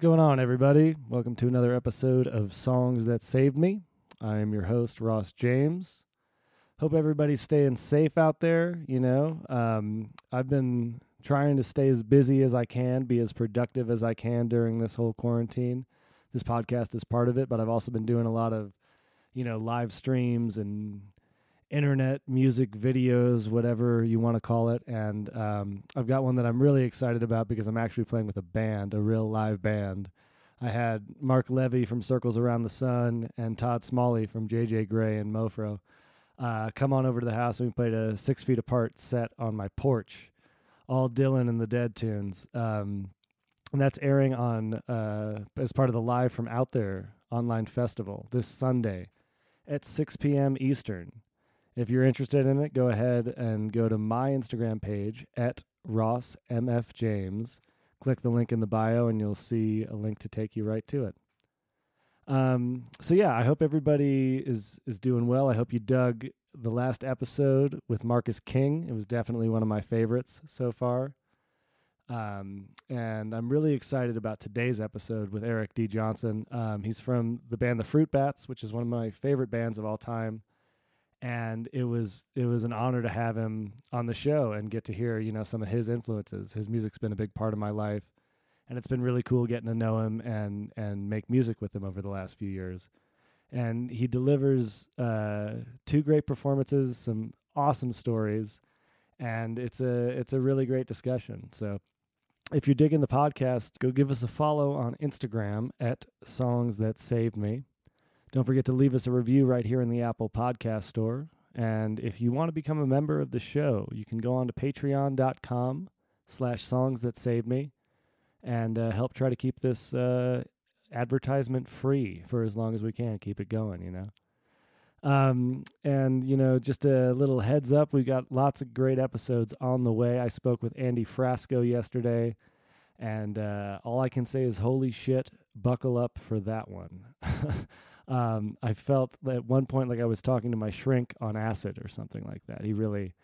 Going on, everybody? Welcome to another episode of Songs That Saved Me. I am your host, Ross James. Hope everybody's staying safe out there. You know, um, I've been trying to stay as busy as I can, be as productive as I can during this whole quarantine. This podcast is part of it, but I've also been doing a lot of, you know, live streams and internet music videos, whatever you want to call it. And um, I've got one that I'm really excited about because I'm actually playing with a band, a real live band. I had Mark Levy from Circles Around the Sun and Todd Smallie from JJ Grey and Mofro uh, come on over to the house and we played a six feet apart set on my porch, all Dylan and the Dead tunes. Um, and that's airing on uh, as part of the Live from Out There online festival this Sunday at 6 p.m. Eastern. If you're interested in it, go ahead and go to my Instagram page at Ross MF James. Click the link in the bio, and you'll see a link to take you right to it. Um, so yeah, I hope everybody is is doing well. I hope you dug the last episode with Marcus King. It was definitely one of my favorites so far. Um, and I'm really excited about today's episode with Eric D. Johnson. Um, he's from the band The Fruit Bats, which is one of my favorite bands of all time and it was it was an honor to have him on the show and get to hear you know some of his influences. His music's been a big part of my life, and it's been really cool getting to know him and and make music with him over the last few years. And he delivers uh, two great performances, some awesome stories, and it's a it's a really great discussion. So. If you're digging the podcast, go give us a follow on Instagram at Songs That Saved Me don't forget to leave us a review right here in the Apple Podcast Store. And if you want to become a member of the show, you can go on to patreon.com slash songs that save me and uh, help try to keep this uh, advertisement free for as long as we can. Keep it going, you know. Um, and, you know, just a little heads up, we got lots of great episodes on the way. I spoke with Andy Frasco yesterday, and uh, all I can say is, holy shit, buckle up for that one. um, I felt at one point like I was talking to my shrink on acid or something like that. He really,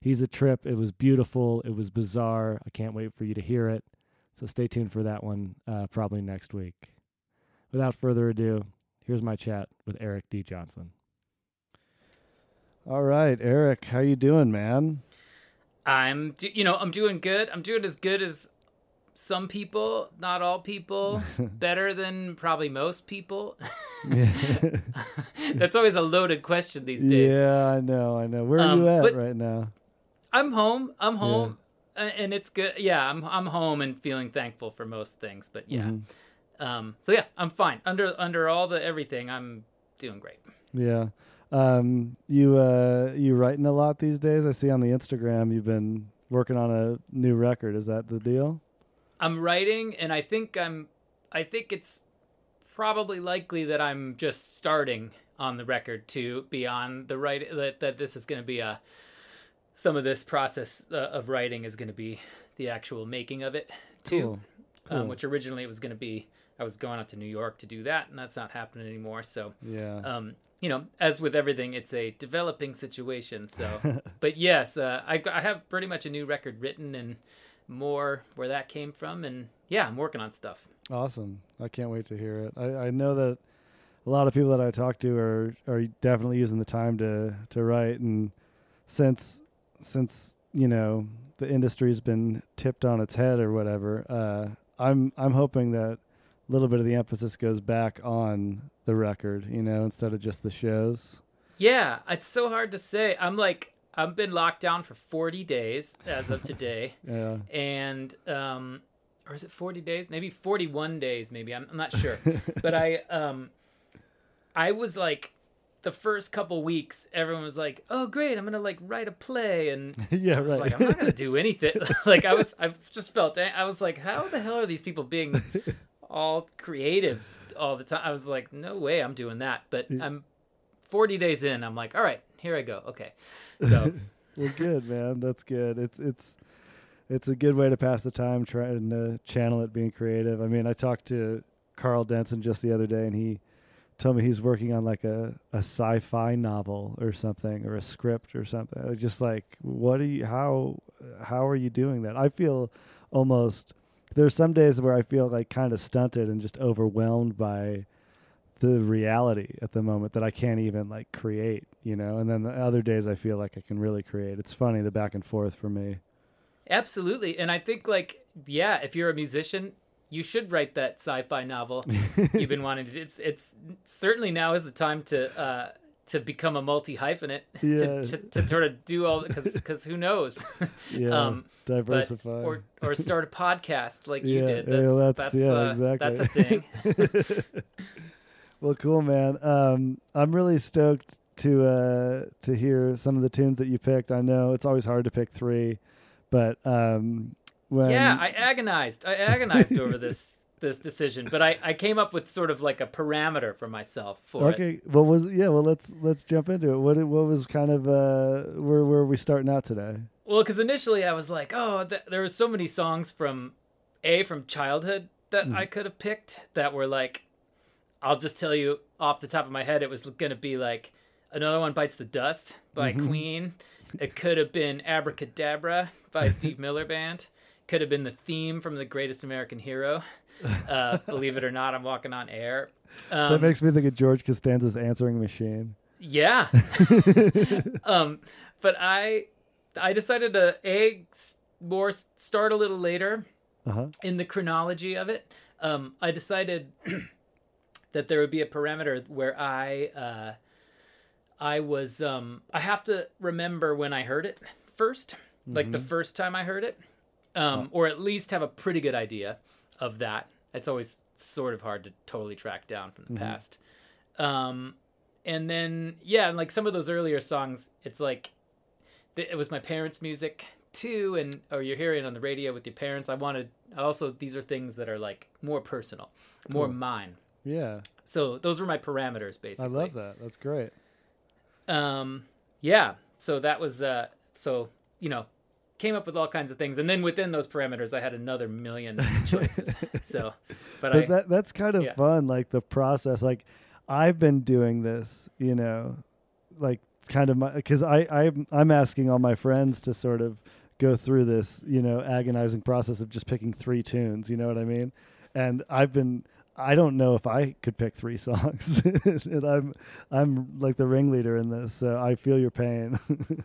he's a trip. It was beautiful. It was bizarre. I can't wait for you to hear it. So stay tuned for that one uh, probably next week. Without further ado, here's my chat with Eric D. Johnson. All right, Eric, how you doing, man? I'm, you know, I'm doing good. I'm doing as good as some people, not all people, better than probably most people. That's always a loaded question these days. Yeah, I know, I know. Where are um, you at right now? I'm home. I'm home, yeah. and it's good. Yeah, I'm I'm home and feeling thankful for most things. But yeah, mm-hmm. um, so yeah, I'm fine. Under under all the everything, I'm doing great. Yeah. Um, you uh, you writing a lot these days? I see on the Instagram you've been working on a new record. Is that the deal? I'm writing, and I think I'm. I think it's probably likely that I'm just starting on the record to be on the right. That that this is going to be a. Some of this process uh, of writing is going to be the actual making of it too, cool. Um, cool. Um, which originally it was going to be. I was going up to New York to do that, and that's not happening anymore. So yeah. Um, you know, as with everything, it's a developing situation. So, but yes, uh, I, I have pretty much a new record written and more where that came from. And yeah, I'm working on stuff. Awesome. I can't wait to hear it. I, I know that a lot of people that I talk to are are definitely using the time to to write and since since you know the industry's been tipped on its head or whatever uh, I'm I'm hoping that a little bit of the emphasis goes back on the record you know instead of just the shows yeah it's so hard to say I'm like I've been locked down for 40 days as of today. yeah. And um or is it 40 days? Maybe 41 days maybe. I'm, I'm not sure. but I um I was like the first couple weeks everyone was like, "Oh great, I'm going to like write a play." And yeah, I was right. like, "I'm not going to do anything." like I was I just felt I was like, "How the hell are these people being all creative all the time?" I was like, "No way I'm doing that." But I'm 40 days in, I'm like, "All right, here I go. Okay. So well good, man. That's good. It's it's it's a good way to pass the time trying to channel it being creative. I mean, I talked to Karl Denson just the other day and he told me he's working on like a, a sci-fi novel or something or a script or something. It's just like what are you how how are you doing that? I feel almost there's some days where I feel like kind of stunted and just overwhelmed by the reality at the moment that I can't even like create, you know. And then the other days I feel like I can really create. It's funny the back and forth for me. Absolutely. And I think like yeah, if you're a musician, you should write that sci-fi novel you've been wanting to. It's it's certainly now is the time to uh, to become a multi hyphenate Yeah. to, to, to sort of do all because because who knows Yeah, Um, but- diversify. or or start a podcast like you Yeah, did. yeah, That's that's- that's, yeah, uh, exactly. That's a thing. Well, cool, man. Um, I'm really stoked to uh, to hear some of the tunes that you picked. I know it's always hard to pick three, but um, when yeah, I agonized. I agonized over this this decision, but I I came up with sort of like a parameter for myself for it. okay, what was yeah? Well, let's let's jump into it. What what was kind of uh, where where are we starting out today? Well, because initially I was like, oh, th- there were so many songs from a from childhood that Mm. I could have picked that were like, I'll just tell you off the top of my head, it was gonna be like another one bites the dust by Mhm. Queen. It could have been Abracadabra by Steve Miller Band. Could have been the theme from The Greatest American Hero. Uh, believe it or not, I'm walking on air. Um, that makes me think of George Costanza's answering machine. yeah. um, but I, I decided to a more start a little later Uh huh. in the chronology of it. Um, I decided that there would be a parameter where I, uh, I was, um, I have to remember when I heard it 1st like the first time I heard it, um, or at least have a pretty good idea of that. It's always sort of hard to totally track down from the past. Um, and then yeah, and like some of those earlier songs, it's like it was my parents' music too, and or you're hearing it on the radio with your parents. I wanted also these are things that are like more personal, more mine. Yeah, So those were my parameters basically. I love that. That's great. Um, yeah. So that was uh, so you know, came up with all kinds of things, and then within those parameters, I had another million choices. so, but, but I that that's kind of yeah. fun like the process like i've been doing this you know like kind of my because i I'm, I'm asking all my friends to sort of go through this you know agonizing process of just picking three tunes you know what i mean and i've been i don't know if i could pick three songs and i'm i'm like the ringleader in this so i feel your pain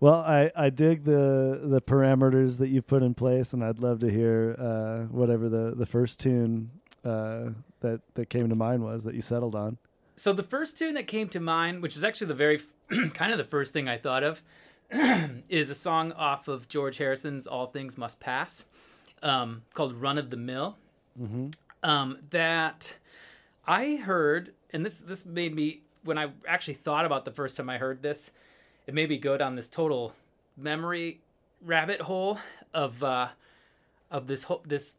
well i i dig the the parameters that you put in place and i'd love to hear uh whatever the the first tune uh that that came to mind was that you settled on So the first tune that came to mind, which was actually the very kind of the first thing I thought of, is a song off of George Harrison's "All Things Must Pass," um, called "Run of the Mill." mm-hmm. Um, that I heard, and this this made me when I actually thought about the first time I heard this, it made me go down this total memory rabbit hole of uh, of this whole this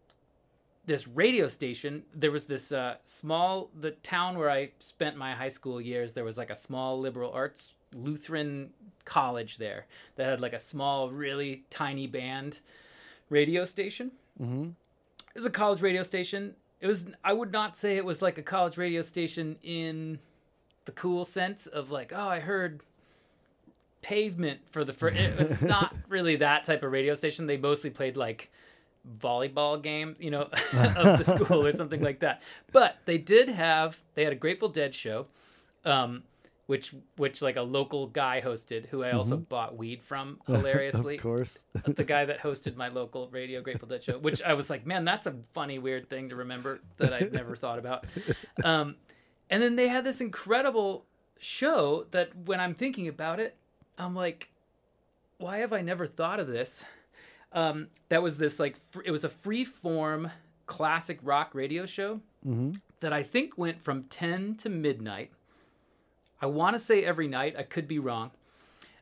this radio station there was this uh, small the town where i spent my high school years there was like a small liberal arts lutheran college there that had like a small really tiny band radio station Mm-hmm. it was a college radio station it was i would not say it was like a college radio station in the cool sense of like oh i heard pavement for the first it was not really that type of radio station. They mostly played like volleyball games you know of the school or something like that. But they did have they had a grateful dead show um which which like a local guy hosted who i also bought weed from hilariously of course the guy that hosted my local radio Grateful Dead show, which I was like, man, that's a funny, weird thing to remember that I'd never thought about. Um, and then they had this incredible show that when I'm thinking about it, I'm like, why have I never thought of this? Um, that was this like, fr- it was a free form classic rock radio show mm-hmm. that I think went from 10 to midnight. I want to say every night. I could be wrong.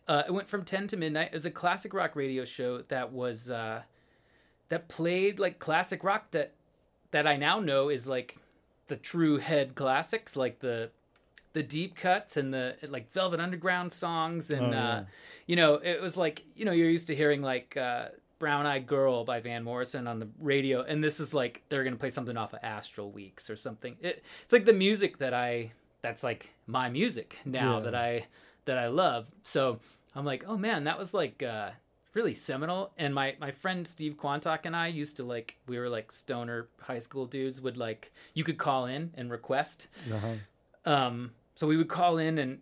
Uh, it went from 10 to midnight. It was a classic rock radio show that was uh, that played like classic rock that that I now know is like the true head classics, like the the deep cuts and the like Velvet Underground songs, and Oh, yeah. uh, you know it was like you know you're used to hearing like uh, Brown Eyed Girl by Van Morrison on the radio, and this is like they're gonna play something off of Astral Weeks or something. It, it's like the music that I that's like my music now Yeah. that I that I love. So I'm like, oh man, that was like uh, really seminal. And my my friend Steve Quantock and I used to like we were like stoner high school dudes. Would like you could call in and request. Uh-huh. Um, so we would call in and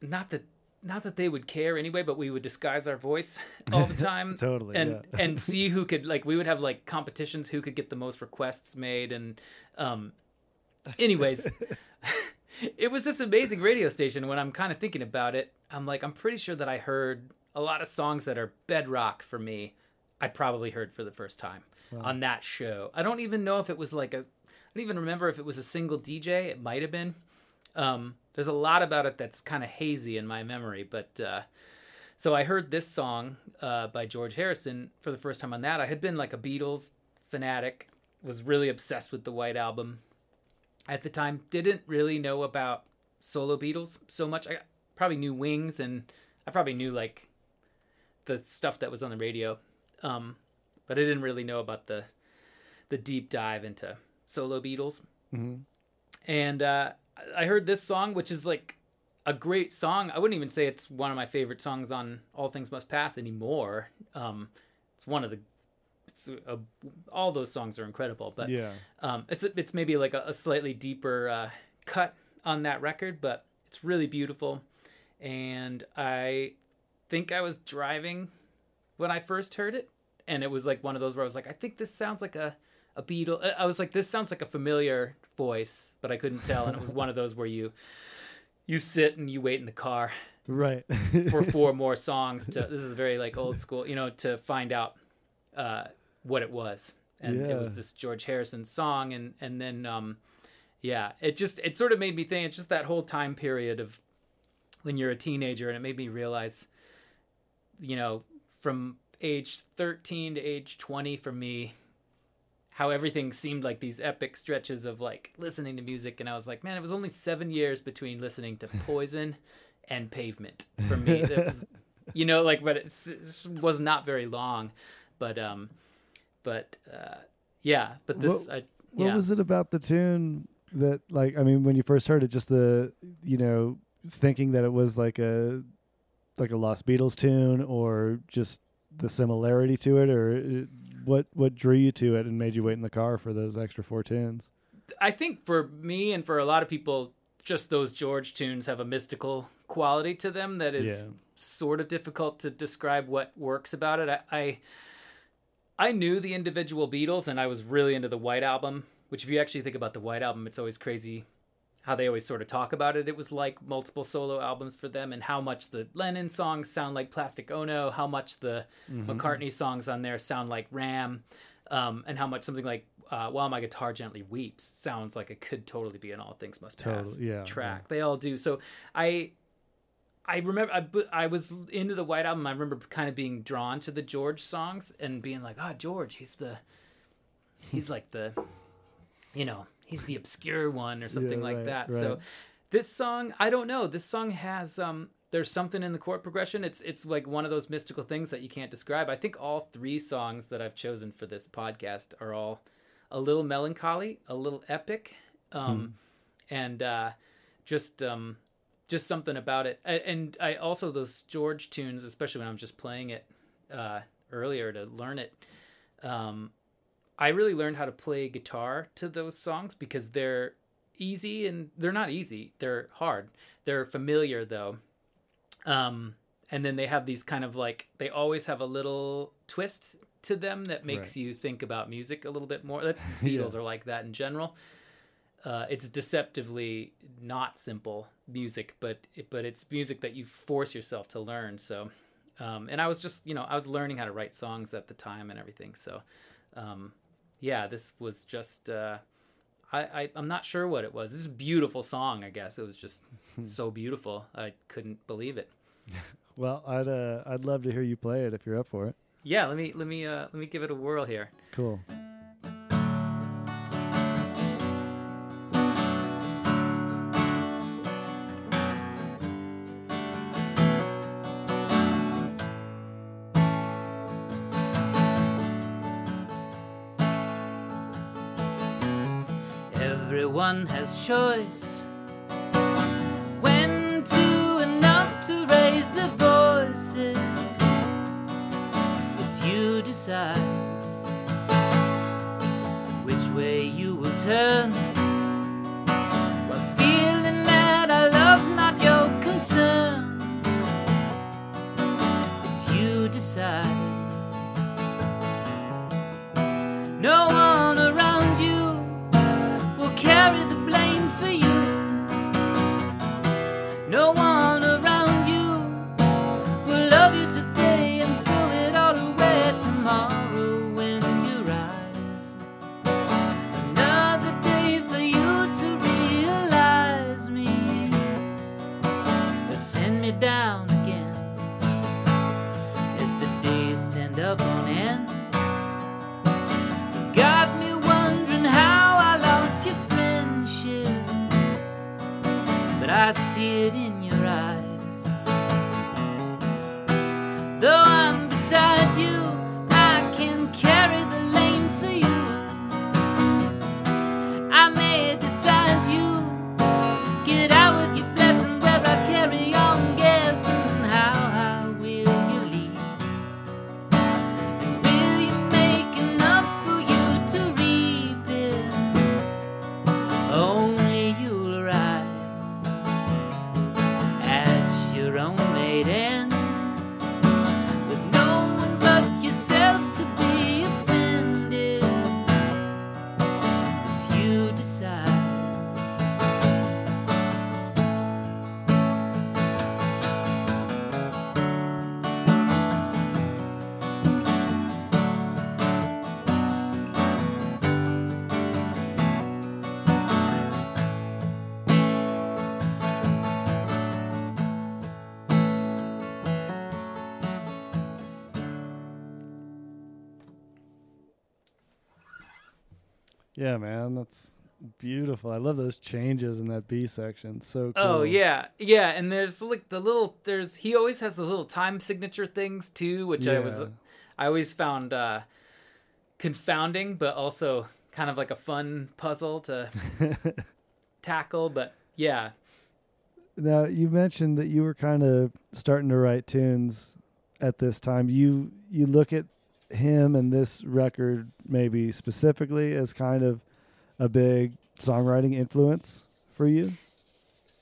not that not that they would care anyway, but we would disguise our voice all the time. Totally, And yeah. and see who could like we would have like competitions who could get the most requests made and um anyways it was this amazing radio station when I'm kind of thinking about it. I'm like I'm pretty sure that I heard a lot of songs that are bedrock for me. I probably heard for the first time on that show. I don't even know if it was like a I don't even remember if it was a single DJ. It might have been. Um, there's a lot about it that's kind of hazy in my memory, but uh, so I heard this song uh, by George Harrison for the first time on that. I had been like a Beatles fanatic, was really obsessed with the White Album at the time. Didn't really know about solo Beatles so much. I probably knew Wings, and I probably knew like the stuff that was on the radio, um, but I didn't really know about the the deep dive into solo Beatles. Mhm. And uh, I heard this song, which is like a great song. I wouldn't even say it's one of my favorite songs on All Things Must Pass anymore. Um, it's one of the a, all those songs are incredible, but Yeah. um, it's it's maybe like a, a slightly deeper uh, cut on that record, but it's really beautiful. And I think I was driving when I first heard it, and it was like one of those where I was like, I think this sounds like a a Beatle. I was like, this sounds like a familiar voice, but I couldn't tell, and it was one of those where you you sit and you wait in the car Right. for four more songs to this is very like old school you know to find out uh what it was. And it was this george harrison song. And and then um yeah it just it sort of made me think it's just that whole time period of when you're a teenager and it made me realize you know from age 13 to age 20 for me how everything seemed like these epic stretches of like listening to music. And i was like man it was only seven years between listening to poison and pavement for me. Was- you know like but it was not very long. But um but uh yeah but this What- i What was it about the tune that, like, I mean, when you first heard it, just the, you know, thinking that it was like a, like a Lost Beatles tune, or just the similarity to it, or it, what what drew you to it and made you wait in the car for those extra four tunes? I think for me and for a lot of people, just those George tunes have a mystical quality to them that is Yeah. sort of difficult to describe what works about it. I, I I knew the individual Beatles and I was really into the White Album, which if you actually think about the White Album, it's always crazy how they always sort of talk about it. It was like multiple solo albums for them and how much the Lennon songs sound like Plastic Ono, how much the McCartney songs on there sound like Ram, um, and how much something like uh, While My Guitar Gently Weeps sounds like it could totally be an All Things Must Pass Totally, yeah, track. They all do. So I I remember I, I was into the White Album. I remember kind of being drawn to the George songs and being like, "Ah, George, he's the he's like the you know, he's the obscure one or something Yeah, like right, that." right. So this song, I don't know. This song has um there's something in the chord progression. It's it's like one of those mystical things that you can't describe. I think all three songs that I've chosen for this podcast are all a little melancholy, a little epic, um, and uh, just um, just something about it. A- And I also those George tunes, especially when I'm just playing it uh, earlier to learn it. Um, I really learned how to play guitar to those songs because they're easy and they're not easy. They're hard. They're familiar though. Um, and then they have these kind of like they always have a little twist to them that makes Right. you think about music a little bit more. That's, Beatles are like that in general. Uh, it's deceptively not simple music, but but it's music that you force yourself to learn. So, um, and I was just you know I was learning how to write songs at the time and everything. So, um, yeah, this was just uh, I, I I'm not sure what it was. This is a beautiful song. I guess it was just so beautiful. I couldn't believe it. Well, I'd uh, I'd love to hear you play it if you're up for it. Yeah, let me let me uh, let me give it a whirl here. Cool. Everyone has choice. When to enough to raise their voices. It's you decides which way you will turn. While feeling that our love's not your concern, it's you decide. That's beautiful. I love those changes in that B section. So cool. Oh yeah, yeah, and there's like the little there's he always has the little time signature things too, which I was I always found uh confounding, but also kind of like a fun puzzle to tackle. But yeah, Now you mentioned that you were kind of starting to write tunes at this time. You you look at him and this record maybe specifically as kind of a big songwriting influence for you.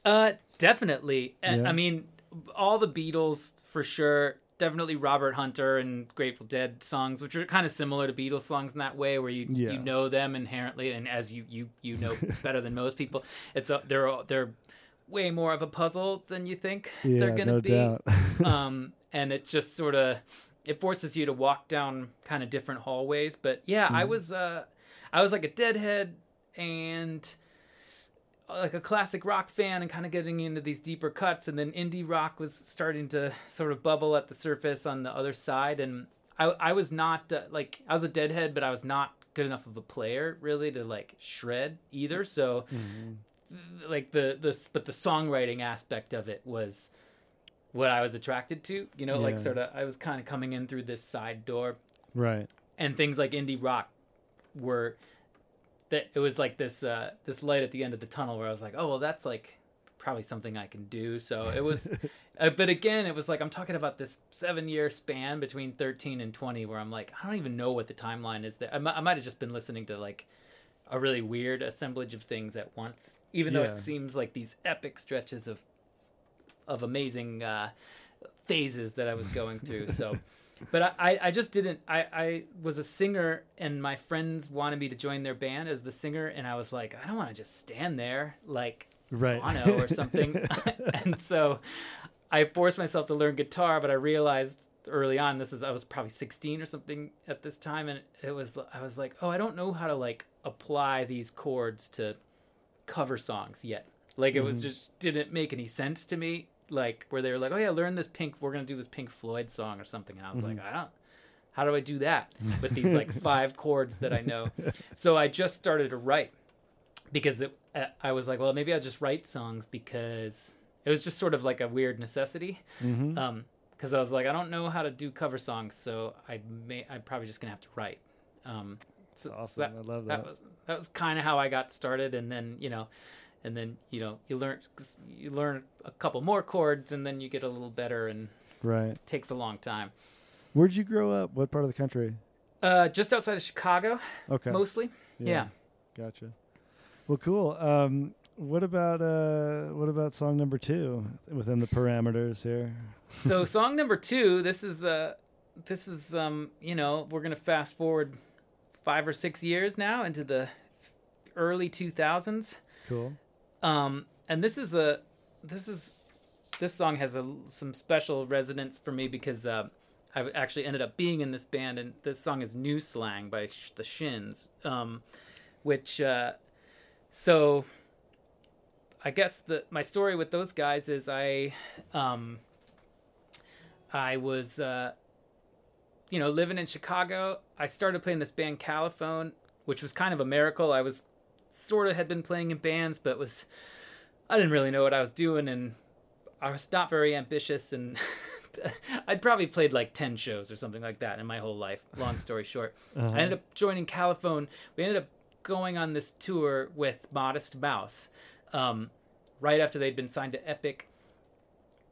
uh, definitely. Yeah. I mean, all the Beatles for sure. Definitely Robert Hunter and Grateful Dead songs, which are kind of similar to Beatles songs in that way, where you Yeah. you know them inherently, and as you you you know better than most people, it's a, they're all- they're way more of a puzzle than you think Yeah, they're gonna no be. doubt. um, and it just sort of it forces you to walk down kind of different hallways. But yeah, I was uh, I was like a Deadhead and uh, like a classic rock fan and kind of getting into these deeper cuts and then indie rock was starting to sort of bubble at the surface on the other side and i, I was not uh, like i was a deadhead but i was not good enough of a player really to like shred either so Mm-hmm. like the the but the songwriting aspect of it was what i was attracted to you know like sort of i was kind of coming in through this side door right. and things like indie rock were that it was like this uh this light at the end of the tunnel where I was like, oh well, that's like probably something I can do. So it was, uh, but again, it was like I'm talking about this seven year span between 13 and 20 where I'm like, I don't even know what the timeline is there. I, might have just been listening to like a really weird assemblage of things at once, even though Yeah. it seems like these epic stretches of of amazing uh, phases that I was going through. So, but I- I, just didn't. I, I was a singer, and my friends wanted me to join their band as the singer, and I was like, I don't want to just stand there like Right. Bono or something. and so I forced myself to learn guitar, but I realized early on this is I was probably 16 or something at this time, and it was I was like, oh, I don't know how to like apply these chords to cover songs yet. Like it was mm-hmm. just didn't make any sense to me. Like where they were like, oh yeah, learn this Pink. We're gonna do this Pink Floyd song or something, and I was like, I don't. How do I do that with these like five chords that I know? So I just started to write because it, uh, I was like, well, maybe I'll just write songs because it was just sort of like a weird necessity. Mm-hmm. Um, because I was like, I don't know how to do cover songs, so I may I'm probably just gonna have to write. Um, so, so awesome. that, I love that. that was that was kind of how I got started, and then you know, and then you know you learn you learn a couple more chords, and then you get a little better, and right. it takes a long time. Where'd you grow up? What part of the country? Uh, just outside of Chicago, Okay. mostly. Yeah. Gotcha. Well, cool. Um, what about uh, what about song number two within the parameters here? so song number two this is uh this is um you know we're gonna fast forward five or six years now into the early 2000s Cool. Um and this is a this is this song has a some special resonance for me because uh i actually ended up being in this band and this song is new slang by Sh- the shins um which uh so i guess the my story with those guys is i um I was, uh, you know, living in Chicago. I started playing this band Califone, which was kind of a miracle. I was sort of had been playing in bands, but was I didn't really know what I was doing, and I was not very ambitious. And I'd probably played like ten shows or something like that in my whole life. Long story short, Uh-huh. I ended up joining Califone. We ended up going on this tour with Modest Mouse. Um, right after they'd been signed to Epic,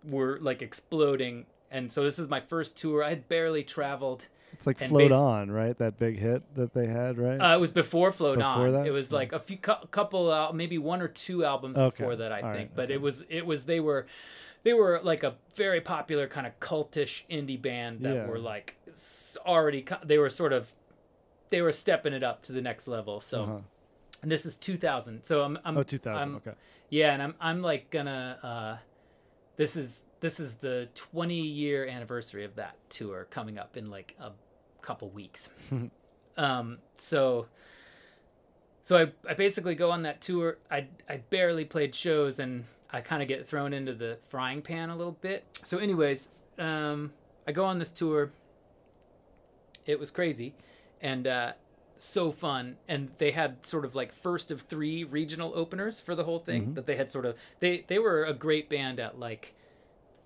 were like exploding. And so this is my first tour. I had barely traveled. It's like And Float bas- On, right? That big hit that they had, right? Uh, it was before Float Before On. that? It was like a few cou- couple, uh, maybe one or two albums Okay. before that, I All think. right, But okay. it was it was they were they were like a very popular kind of cultish indie band that Yeah. were like already they were sort of they were stepping it up to the next level. So Uh-huh. and this is 2000. So I'm, I'm Oh, 2000. I'm- okay. yeah, and I'm I'm like gonna uh this is this is the 20 year anniversary of that tour coming up in like a couple weeks. um so so I I basically go on that tour. I I barely played shows and I kind of get thrown into the frying pan a little bit. So anyways, um I go on this tour. It was crazy and uh so fun and they had sort of like first of three regional openers for the whole thing that they had sort of they they were a great band at like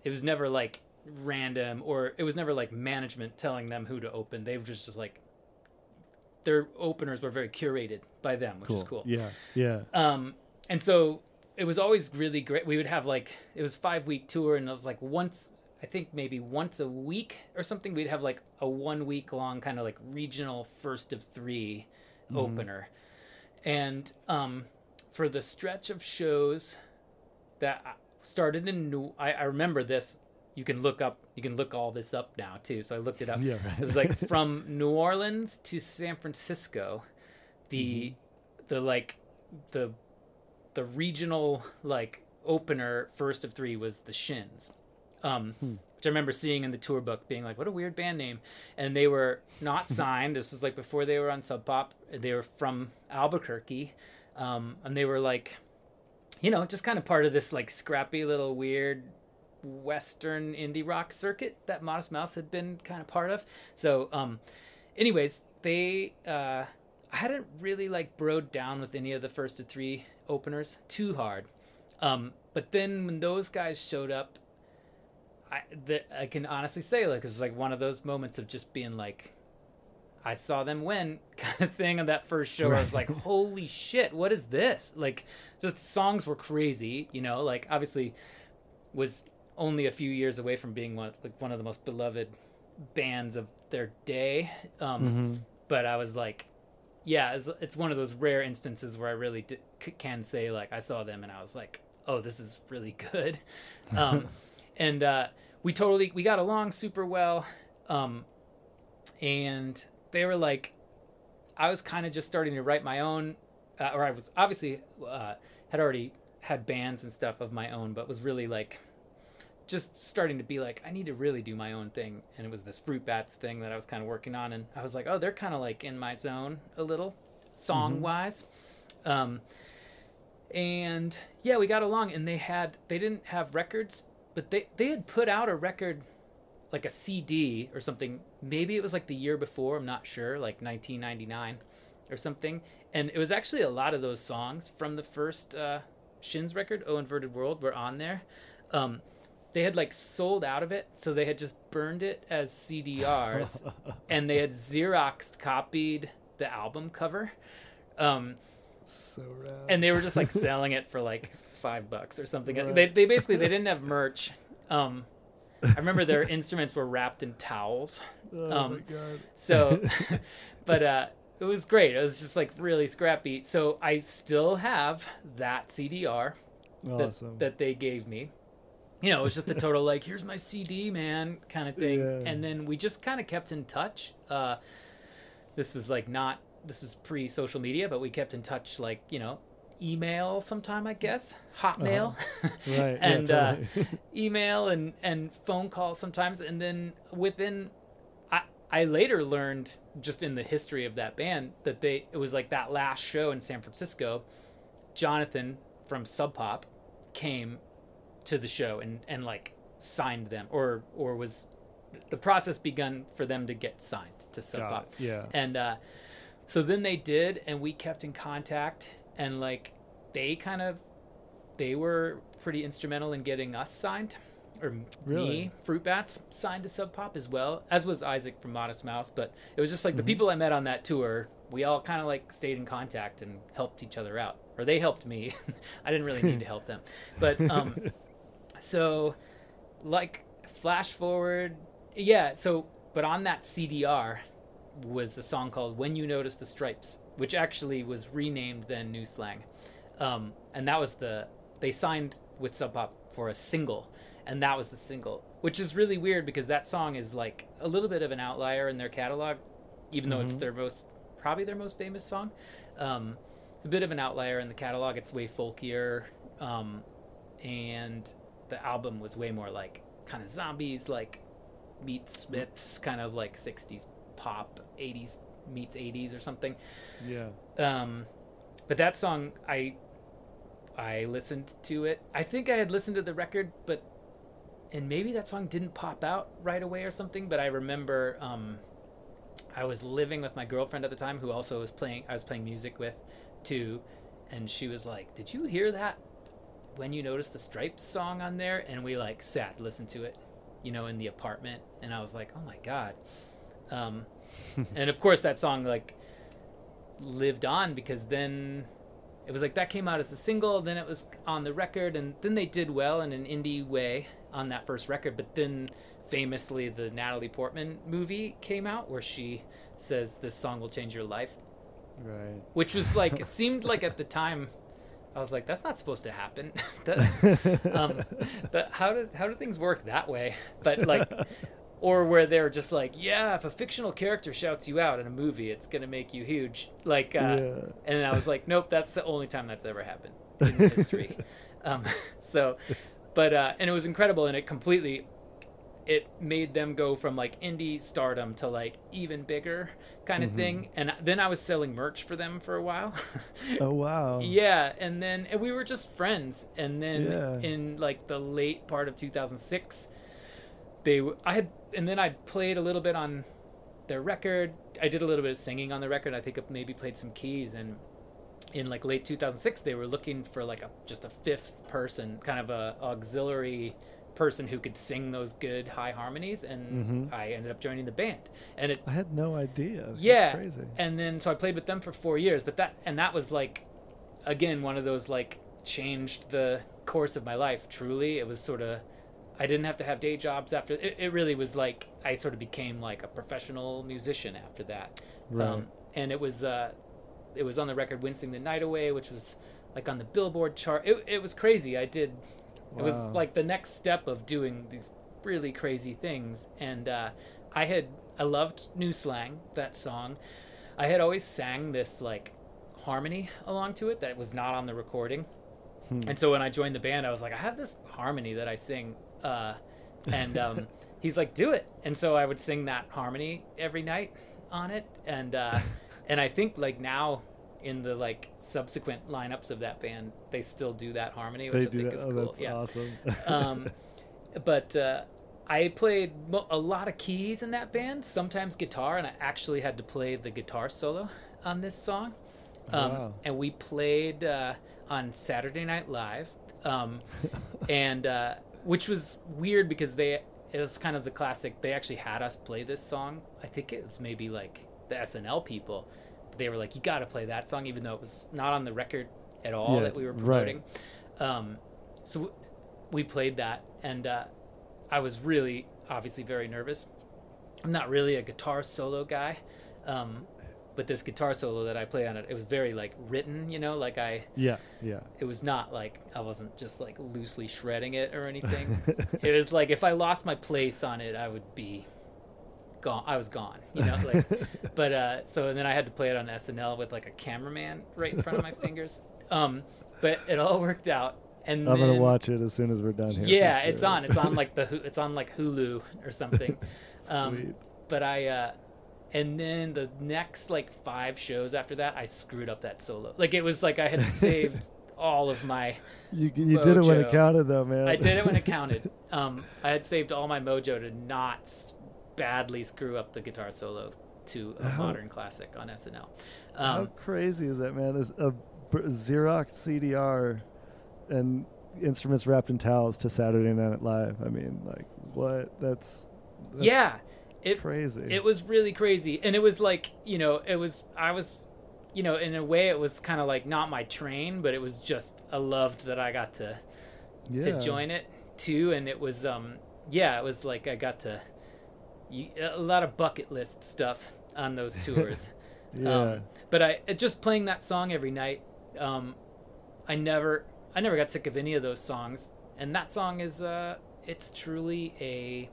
it was never like random or it was never like management telling them who to open they were just, just like their openers were very curated by them which Cool. is cool Yeah. Yeah. um, and so it was always really great. We would have like it was five week tour, and it was like once I think maybe once a week or something. We'd have like a one week long kind of like regional first of 3 opener, and um, for the stretch of shows that started in New, I, I remember this. You can look up. You can look all this up now too. So I looked it up. Yeah, right. It was like from New Orleans to San Francisco. The the like the the regional like opener first of three was the Shins. Um which I remember seeing in the tour book being like, what a weird band name. And they were not signed. this was like before they were on Sub Pop. They were from Albuquerque. Um, and they were like, you know, just kind of part of this like scrappy little weird Western indie rock circuit that Modest Mouse had been kind of part of. So, um, anyways, they, uh, I hadn't really like broed down with any of the first of three openers too hard. Um, but then when those guys showed up, I, the, I can honestly say like it was like one of those moments of just being like, I saw them win kind of thing on that first show. I was like, holy shit, what is this? Like, just songs were crazy, you know. Like, obviously, was only a few years away from being one like one of the most beloved bands of their day. Um, Mm-hmm. But I was like, yeah, it's, it's one of those rare instances where I really d- can say like I saw them and I was like, oh, this is really good. Um, and uh, we totally we got along super well. Um, and they were like i was kind of just starting to write my own uh, or i was obviously uh, had already had bands and stuff of my own but was really like just starting to be like i need to really do my own thing and it was this fruit bats thing that i was kind of working on and i was like oh they're kind of like in my zone a little song wise um, and yeah we got along and they had they didn't have records but they they had put out a record like a CD or something. Maybe it was like the year before. I'm not sure, like 1999 or something. And it was actually a lot of those songs from the first uh, Shins record, "Oh Inverted World," were on there. Um, they had like sold out of it, so they had just burned it as CDRs, and they had Xeroxed copied the album cover. Um, So rad. and they were just like selling it for like five bucks or something. Right. They they basically they didn't have merch, um, I remember their instruments were wrapped in towels. Oh Um, my god. So, but uh, it was great. It was just like really scrappy. So I still have that CDR that, that they gave me. You know, it was just the total like, here's my CD, man, kind of thing. Yeah. And then we just kind of kept in touch. Uh, this was like not this was pre social media, but we kept in touch like you know, email sometime I guess, Hotmail, right. and yeah, uh, email and and phone calls sometimes. And then within, I I later learned just in the history of that band that they it was like that last show in San Francisco. Jonathan from Sub Pop came to the show and and like signed them or or was the process begun for them to get signed to Sub Pop. Yeah. And uh, so then they did, and we kept in contact, and like they kind of they were pretty instrumental in getting us signed, or Really? me, Fruit Bats, signed to Sub Pop as well, as was Isaac from Modest Mouse. But it was just like Mhm. the people I met on that tour, we all kind of like stayed in contact and helped each other out, or they helped me. I didn't really need to help them, but um, so like flash forward yeah so but on that cdr was a song called when you notice the stripes which actually was renamed then new slang. Um, and that was the they signed with sub pop for a single and that was the single which is really weird because that song is like a little bit of an outlier in their catalog even though it's Mhm. their most probably their most famous song. Um, it's a bit of an outlier in the catalog. It's way folkier. Um, and the album was way more like kind of zombies like meets smiths kind of like 60s pop 80s meets 80s or something. Yeah. um but that song i i listened to it. I think i had listened to the record but and maybe that song didn't pop out right away or something but i remember um i was living with my girlfriend at the time who also was playing i was playing music with too and she was like did you hear that when you notice the stripes song on there and we like sat listened to it you know in the apartment and i was like oh my god um and of course that song like lived on because then it was like that came out as a single then it was on the record and then they did well in an indie way on that first record but then famously the natalie portman movie came out where she says this song will change your life Right. which was like it seemed like at the time I was like, that's not supposed to happen. that, um, that how do how do things work that way? But like, or where they're just like, yeah, if a fictional character shouts you out in a movie, it's gonna make you huge. Like, uh, yeah. and I was like, nope, that's the only time that's ever happened in history. um, so, but uh, and it was incredible, and it completely it made them go from like indie stardom to like even bigger kind of Mhm. thing. And then I was selling merch for them for a while. Oh wow. Yeah, and then and we were just friends. And then Yeah. in like the late part of 2006, they i had and then I played a little bit on their record. I did a little bit of singing on the record. I think I maybe played some keys and in like late 2006 they were looking for like a just a fifth person, kind of a auxiliary person who could sing those good high harmonies and Mhm. I ended up joining the band. And it I had no idea. Yeah crazy. and then so i played with them for four years but that and that was like again one of those like changed the course of my life truly it was sort of i didn't have to have day jobs after it, it really was like i sort of became like a professional musician after that Right. um, and it was uh it was on the record wincing the night away which was like on the billboard chart it, it was crazy i did it was like the next step of doing these really crazy things and uh, i had i loved new slang that song. I had always sang this like harmony along to it that was not on the recording. Hmm. and so when i joined the band i was like i have this harmony that i sing uh, and um, he's like do it. And so i would sing that harmony every night on it and uh, and i think like now in the like subsequent lineups of that band they still do that harmony which they i think that. is Oh, cool yeah awesome. um, but uh, I played mo- a lot of keys in that band, sometimes guitar, and I actually had to play the guitar solo on this song. Oh, Um, wow. And we played uh, on Saturday Night Live, um, and uh, which was weird because they it was kind of the classic. They actually had us play this song. I think it was maybe like the SNL people. They were like, "You got to play that song," even though it was not on the record at all Yeah, that we were right. promoting. Um, so w- we played that, and uh, I was really obviously very nervous. I'm not really a guitar solo guy, um, but this guitar solo that I play on it, it was very like written, you know, like I, Yeah, yeah. it was not like I wasn't just like loosely shredding it or anything. it was like if I lost my place on it, I would be gone. I was gone, you know. Like, but uh, so and then I had to play it on SNL with like a cameraman right in front of my fingers. Um, but it all worked out. And I'm then, gonna watch it as soon as we're done here. Yeah, it's on. It's on like the it's on like Hulu or something. Um, Sweet. but I uh and then the next like five shows after that I screwed up that solo. Like it was like I had saved all of my You you did it when it counted though, man. I did it when it counted. Um I had saved all my mojo to not badly screw up the guitar solo to a How- modern classic on SNL. How Um crazy is that, man? Is a Xerox CDR and instruments wrapped in towels to Saturday Night Live. I mean, like, what? That's, that's yeah, it crazy. It was really crazy, and it was like you know, it was I was, you know, in a way, it was kind of like not my train, but it was just I loved that I got to yeah. to join it too, and it was um yeah, it was like I got to you, a lot of bucket list stuff on those tours. Yeah, Um, but I just playing that song every night. Um, I never I never got sick of any of those songs, and that song is uh it's truly a,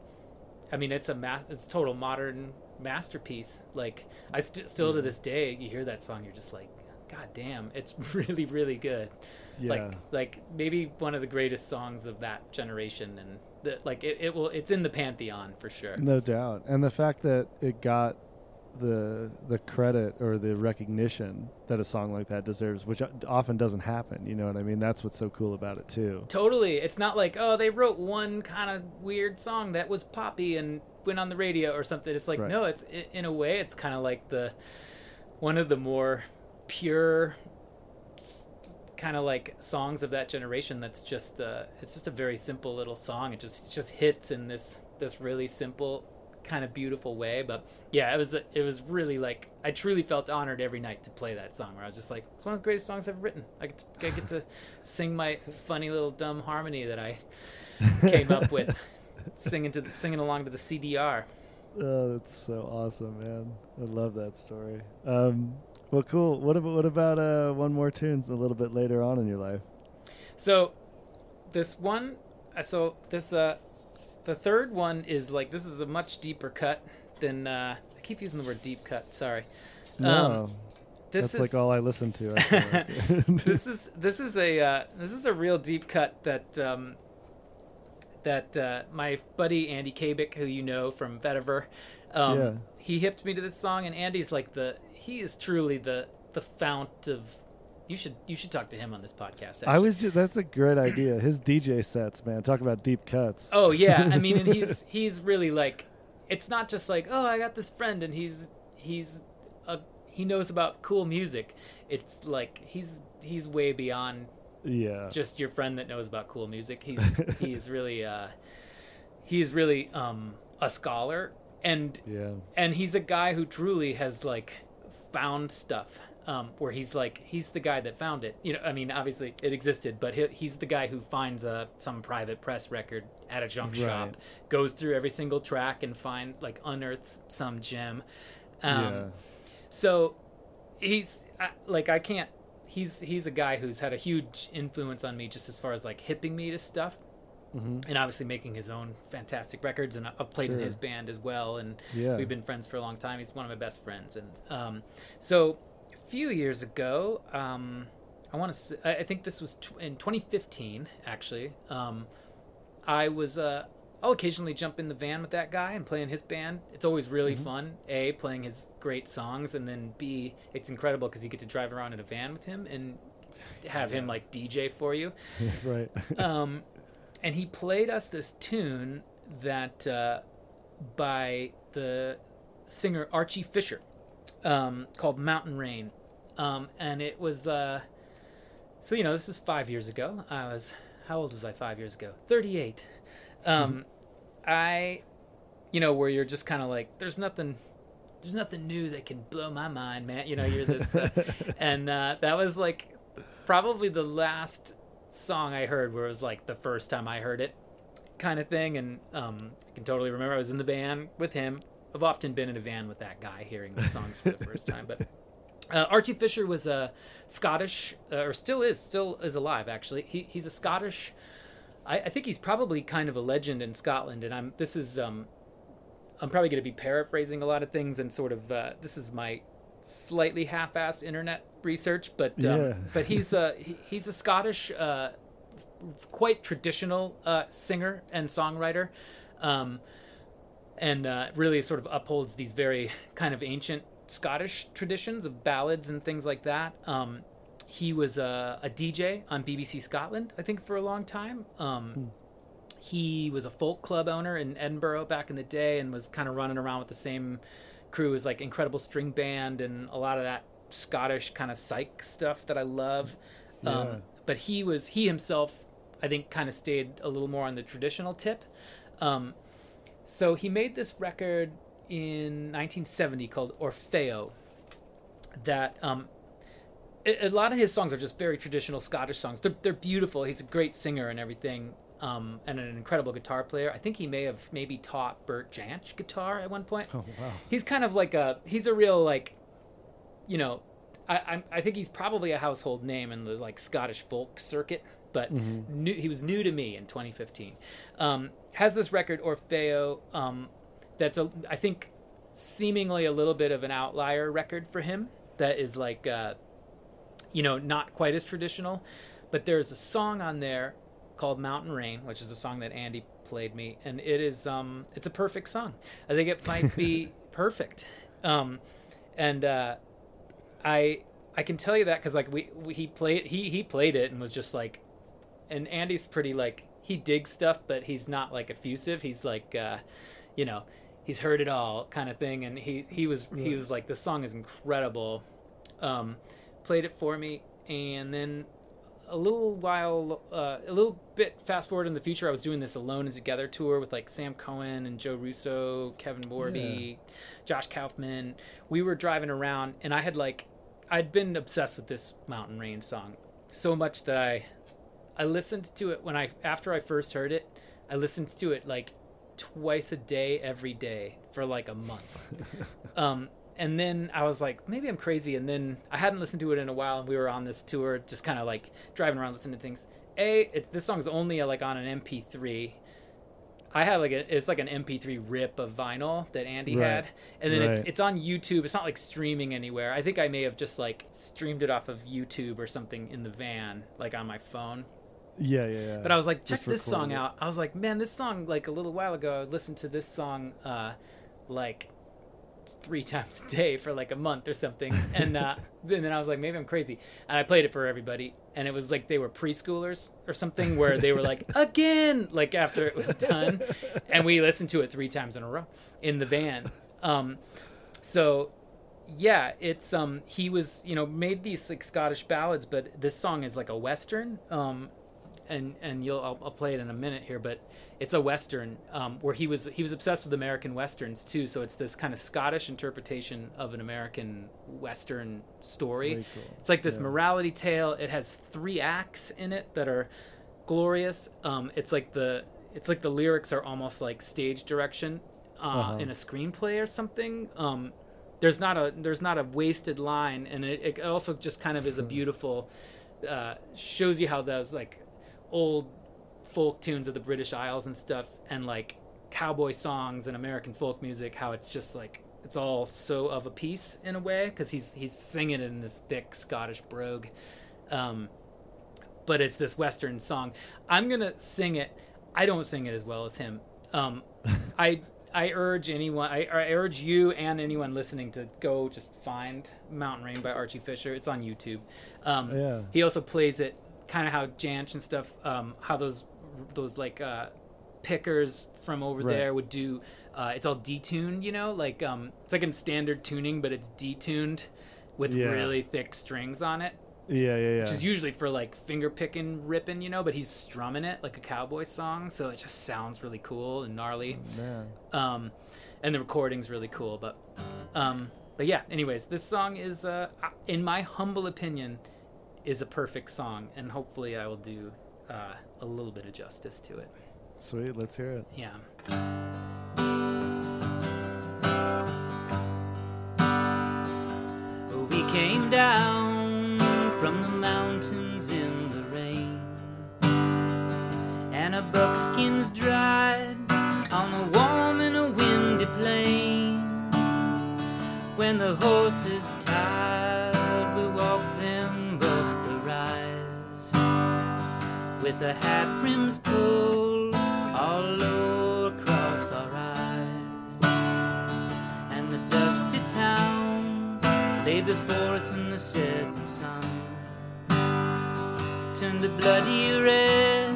I mean it's a mas- it's total modern masterpiece. Like I st- still to this day you hear that song you're just like God damn it's really really good. yeah. Like like maybe one of the greatest songs of that generation, and the, like it, it will it's in the pantheon for sure. No doubt. And the fact that it got the the credit or the recognition that a song like that deserves, which often doesn't happen. You know what I mean? That's what's so cool about it too. Totally. It's not like, oh, they wrote one kind of weird song that was poppy and went on the radio or something. It's like, Right. no, it's in a way, it's kind of like the one of the more pure kind of like songs of that generation that's just uh it's just a very simple little song it just it just hits in this this really simple kind of beautiful way but yeah it was it was really like i truly felt honored every night to play that song where i was just like it's one of the greatest songs i've written i get to, I get to sing my funny little dumb harmony that i came up with singing to the, singing along to the cdr Oh, that's so awesome, man! I love that story. Um, well, cool. What about what about uh, one more tunes a little bit later on in your life? So this one, uh, so this uh, the third one is like this is a much deeper cut than uh, I keep using the word deep cut. Sorry. No, Um, This that's is like all I listen to. I this is this is a uh, this is a real deep cut that um, that uh, my buddy Andy Cabic, who you know from Vetiver, um, Yeah. he hipped me to this song, and Andy's like the he is truly the the fount of. You should you should talk to him on this podcast. Actually. I was just, that's a great idea. His DJ sets, man. Talk about deep cuts. Oh yeah, I mean, and he's he's really like, it's not just like, oh, I got this friend and he's he's a he knows about cool music. It's like he's he's way beyond yeah. just your friend that knows about cool music. He's he's really uh, he's really um, a scholar and yeah. and he's a guy who truly has like found stuff um, where he's like he's the guy that found it you know i mean obviously it existed but he, he's the guy who finds a some private press record at a junk shop goes through every single track and finds like unearths some gem um, yeah. so he's I, like I can't. He's he's a guy who's had a huge influence on me just as far as like hipping me to stuff, hmm and obviously making his own fantastic records. And I've played in his band as well, and Yeah. we've been friends for a long time. He's one of my best friends, and um, so a few years ago, um, I want to. I think this was tw- in 2015, actually. Um, I was. Uh, I'll occasionally jump in the van with that guy and play in his band. It's always really Mm-hmm. fun. A, playing his great songs, and then B, it's incredible because you get to drive around in a van with him and have him like DJ for you. right. Um, and he played us this tune that uh, by the singer Archie Fisher um, called Mountain Rain. Um, and it was, uh, so, you know, this is five years ago. I was, how old was I five years ago? 38. Um, I, you know, where you're just kind of like, there's nothing, there's nothing new that can blow my mind, man. You know, you're this, uh, and uh, that was like probably the last song I heard where it was like the first time I heard it. kind of thing. And um, I can totally remember I was in the van with him. I've often been in a van with that guy, hearing the songs for the first time. But uh, Archie Fisher was a Scottish, uh, or still is, still is alive. Actually, he, he's a Scottish. I, I think he's probably kind of a legend in Scotland. And I'm this is um, I'm probably going to be paraphrasing a lot of things and sort of uh, this is my slightly half-assed internet research, but um, Yeah. but he's a he's a Scottish, uh, quite traditional uh, singer and songwriter, um, and uh, really sort of upholds these very kind of ancient Scottish traditions of ballads and things like that. Um, he was a, a DJ on BBC Scotland, I think, for a long time. Um, he was a folk club owner in Edinburgh back in the day and was kind of running around with the same crew as like Incredible String Band and a lot of that Scottish kind of psych stuff that I love. Yeah. Um, but he was he himself, I think, kind of stayed a little more on the traditional tip. Um, so he made this record in 1970 called Orfeo. That um, a, a lot of his songs are just very traditional Scottish songs. They're they're beautiful. He's a great singer and everything, um, and an incredible guitar player. I think he may have maybe taught Bert Jansch guitar at one point. Oh wow. He's kind of like a he's a real like, you know, I I, I think he's probably a household name in the like Scottish folk circuit. But new, he was new to me in 2015. Um, has this record Orfeo um, that's a I think seemingly a little bit of an outlier record for him. That is like. Uh, you know, not quite as traditional. But there's a song on there called Mountain Rain, which is a song that Andy played me, and it is um it's a perfect song. I think it might be perfect. Um and uh I I can tell you that cuz like we, we he played he he played it and was just like and Andy's pretty like he digs stuff but he's not like effusive. He's like uh you know, he's heard it all kind of thing and he he was he was like the song is incredible. Um played it for me and then a little while uh, a little bit fast forward in the future i was doing this alone and together tour with like sam cohen and joe russo kevin morby josh kaufman. We were driving around and i had like i'd been obsessed with this mountain rain song so much that i i listened to it when i after i first heard it i listened to it like twice a day every day for like a month. Um, and then I was like, maybe I'm crazy. And then I hadn't listened to it in a while, and we were on this tour, just kind of like driving around listening to things. A, it, this song's only like on an MP3. I had like a, it's like an MP3 rip of vinyl that Andy Right. had, and then it's Right. it's on YouTube. It's not like streaming anywhere. I think I may have just like streamed it off of YouTube or something in the van, like on my phone. Yeah, yeah, yeah. But I was like, check Just this song it. out. I was like, man, this song, like a little while ago, I listened to this song, uh, like three times a day for like a month or something. And, uh, and then I was like, maybe I'm crazy. And I played it for everybody. And it was like they were preschoolers or something where they were like, again, like after it was done. And we listened to it three times in a row in the van. Um, so yeah, it's um he was you know made these like Scottish ballads, but this song is like a western. Um, and and you'll I'll, I'll play it in a minute here, but it's a western um, where he was he was obsessed with American westerns too. So it's this kind of Scottish interpretation of an American western story. Cool. It's like this Yeah. morality tale. It has three acts in it that are glorious. Um, it's like the it's like the lyrics are almost like stage direction uh, Uh-huh. in a screenplay or something. Um, there's not a there's not a wasted line, and it, it also just kind of is a beautiful uh, shows you how those like old folk tunes of the British Isles and stuff, and like cowboy songs and American folk music, how it's just like it's all so of a piece in a way because he's he's singing it in this thick Scottish brogue. Um, but it's this western song. I'm gonna sing it. I don't sing it as well as him. Um, I I urge anyone. I, I urge you and anyone listening to go just find Mountain Rain by Archie Fisher. It's on YouTube. Um, Yeah. He also plays it kind of how Jansch and stuff. Um, how those those like uh, pickers from over Right. there would do. Uh, it's all detuned, you know, like um, it's like in standard tuning, but it's detuned with Yeah. really thick strings on it Yeah, yeah, yeah. which is usually for like finger picking, ripping, you know. But he's strumming it like a cowboy song, so it just sounds really cool and gnarly. Man. Um, and the recording's really cool. But, um, but yeah. Anyways, this song is, uh, in my humble opinion, is a perfect song, and hopefully I will do uh, a little bit of justice to it. Sweet, let's hear it. Yeah. We came down from the mountains in the rain, and our buckskins dried on the warm and a windy plain. When the horses tired, with the hat brims pulled all low across our eyes and the dusty town lay before us in the setting sun. Turned a bloody red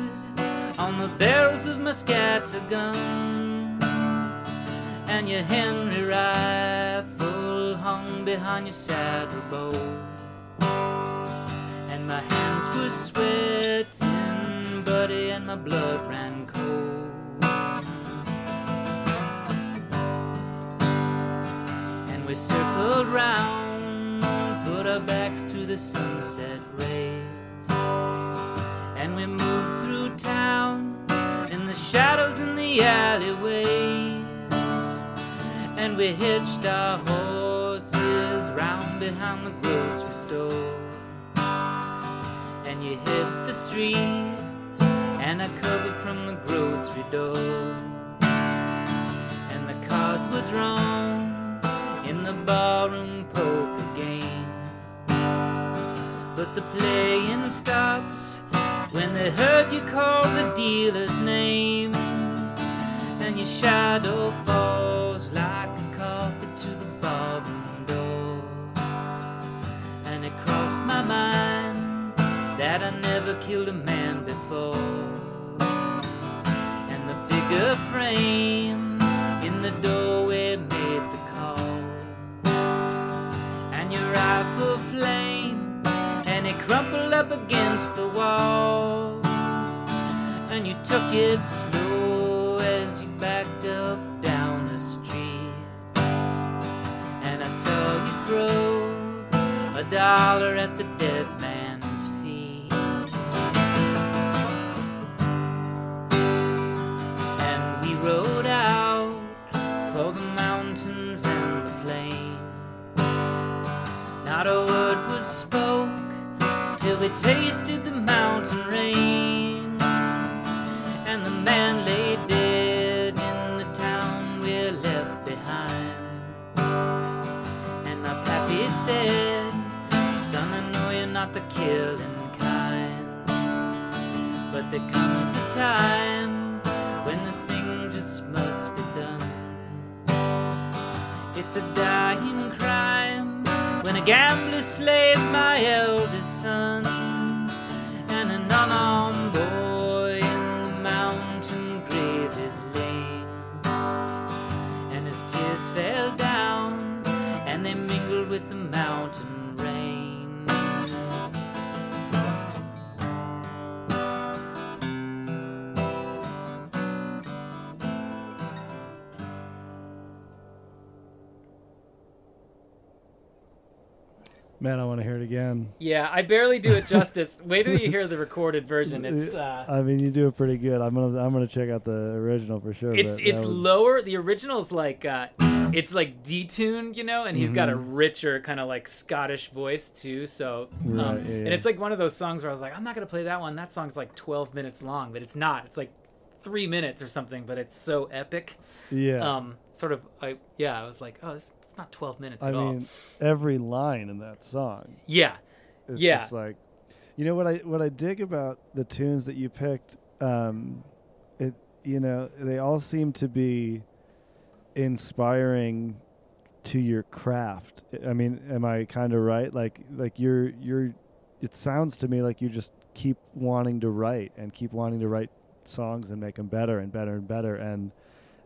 on the barrels of my scatter gun, and your Henry rifle hung behind your saddle bow. And my hands were sweating, and my blood ran cold. and we circled round, put our backs to the sunset rays, and we moved through town in the shadows in the alleyways, and we hitched our horses round behind the grocery store, and you hit the street, and I covered from the grocery door, and the cards were drawn in the barroom poker game. But the playing stops when they heard you call the dealer's name, and your shadow falls like a carpet to the barroom door. And it crossed my mind that I never killed a man before bigger frame in the doorway made the call. And your rifle flame, and it crumpled up against the wall. And you took it slow as you backed up down the street. And I saw you throw a dollar at the we tasted the mountain rain, and the man lay dead in the town we left behind. And my pappy said, "Son, I know you're not the killing kind." But there comes a time when the thing just must be done. It's a dying crime when a gambler slays my eldest son Man, I want to hear it again. Yeah, I barely do it justice. Wait till you hear the recorded version. It's uh, I mean, you do it pretty good. I'm gonna I'm gonna check out the original for sure. it's it's was- lower. The original's like uh, it's like detuned, you know, and he's got a Mm-hmm. richer kind of like Scottish voice too. So, um, Right, yeah, and it's like one of those songs where I was like, I'm not gonna play that one. That song's like 12 minutes long, but it's not. It's like three minutes or something, but it's so epic. yeah. Um, sort of, I yeah, I was like, oh, it's, it's not 12 minutes I at all. mean, every line in that song Yeah, is Yeah. just like, you know what I what I dig about the tunes that you picked. Um, it you know they all seem to be inspiring to your craft. I mean, am I kind of right? Like like you're you're. It sounds to me like you just keep wanting to write and keep wanting to write songs and make them better and better and better and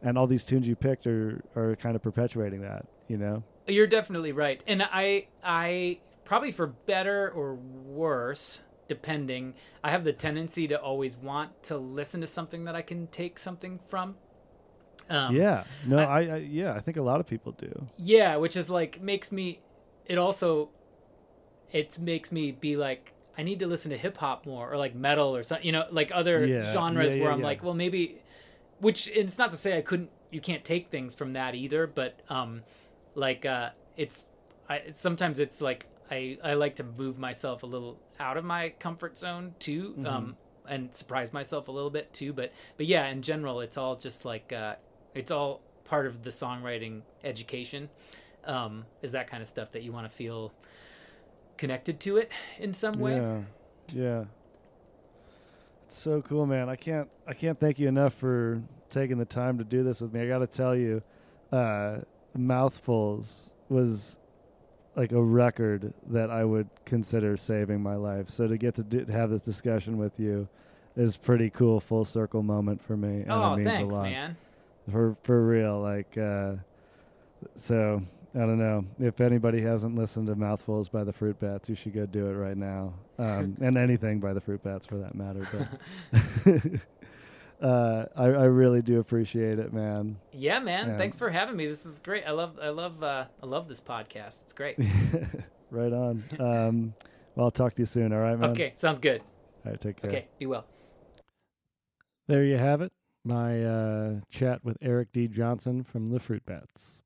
and all these tunes you picked are are kind of perpetuating that. You know. You're definitely right, and I I probably for better or worse, depending. I have the tendency to always want to listen to something that I can take something from. Um, yeah. No, I- I, I yeah, I think a lot of people do. Yeah, which is like makes me. It also, it makes me be like I need to listen to hip hop more or like metal or something, you know, like other Yeah, genres yeah, where I'm yeah. like, well, maybe, which it's not to say I couldn't, you can't take things from that either, but um, like uh, it's, I sometimes it's like I I like to move myself a little out of my comfort zone too, Mm-hmm. um, and surprise myself a little bit too, but but yeah, in general, it's all just like uh, it's all part of the songwriting education. Um, is that kind of stuff that you want to feel connected to it in some way? Yeah, yeah. It's so cool, man. I can't I can't thank you enough for taking the time to do this with me. I got to tell you, uh, mouthfuls was like a record that I would consider saving my life. So to get to do, to have this discussion with you is pretty cool, full circle moment for me, and oh, it means thanks, a lot man. for for real. Like, uh, so I don't know if anybody hasn't listened to "Mouthfuls" by the Fruit Bats, you should go do it right now, um, and anything by the Fruit Bats for that matter. But uh, I, I really do appreciate it, man. Yeah, man. Yeah. Thanks for having me. This is great. I love I love uh, I love this podcast. It's great. right on. Um, well, I'll talk to you soon. All right, man. Okay, sounds good. All right, take care. Okay, be well. There you have it. My uh, chat with Eric D. Johnson from the Fruit Bats.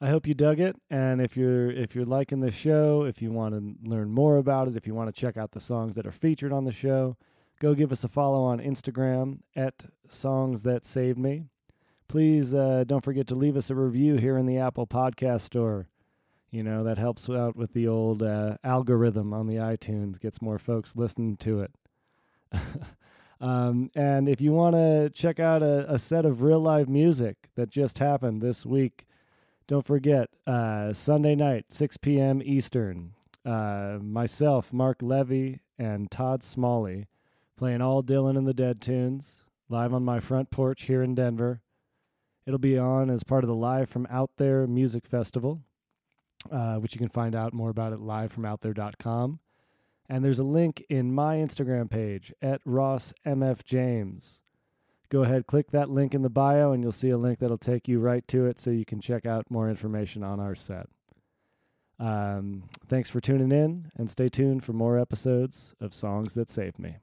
I hope you dug it, and if you're if you're liking the show, if you want to learn more about it, if you want to check out the songs that are featured on the show, go give us a follow on Instagram at Songs That Saved Me. Please uh, don't forget to leave us a review here in the Apple Podcast Store. You know that helps out with the old uh, algorithm on the iTunes, gets more folks listening to it. Um, and if you want to check out a, a set of real live music that just happened this week, don't forget uh, Sunday night, 6 p.m. Eastern. Uh, myself, Mark Levy, and Todd Smallie playing all Dylan and the Dead tunes live on my front porch here in Denver. It'll be on as part of the Live from Out There Music Festival, uh, which you can find out more about at livefromoutthere.com. And there's a link in my Instagram page at Ross MF James. Go ahead, click that link in the bio, and you'll see a link that'll take you right to it so you can check out more information on our set. Um, thanks for tuning in, and stay tuned for more episodes of Songs That Saved Me.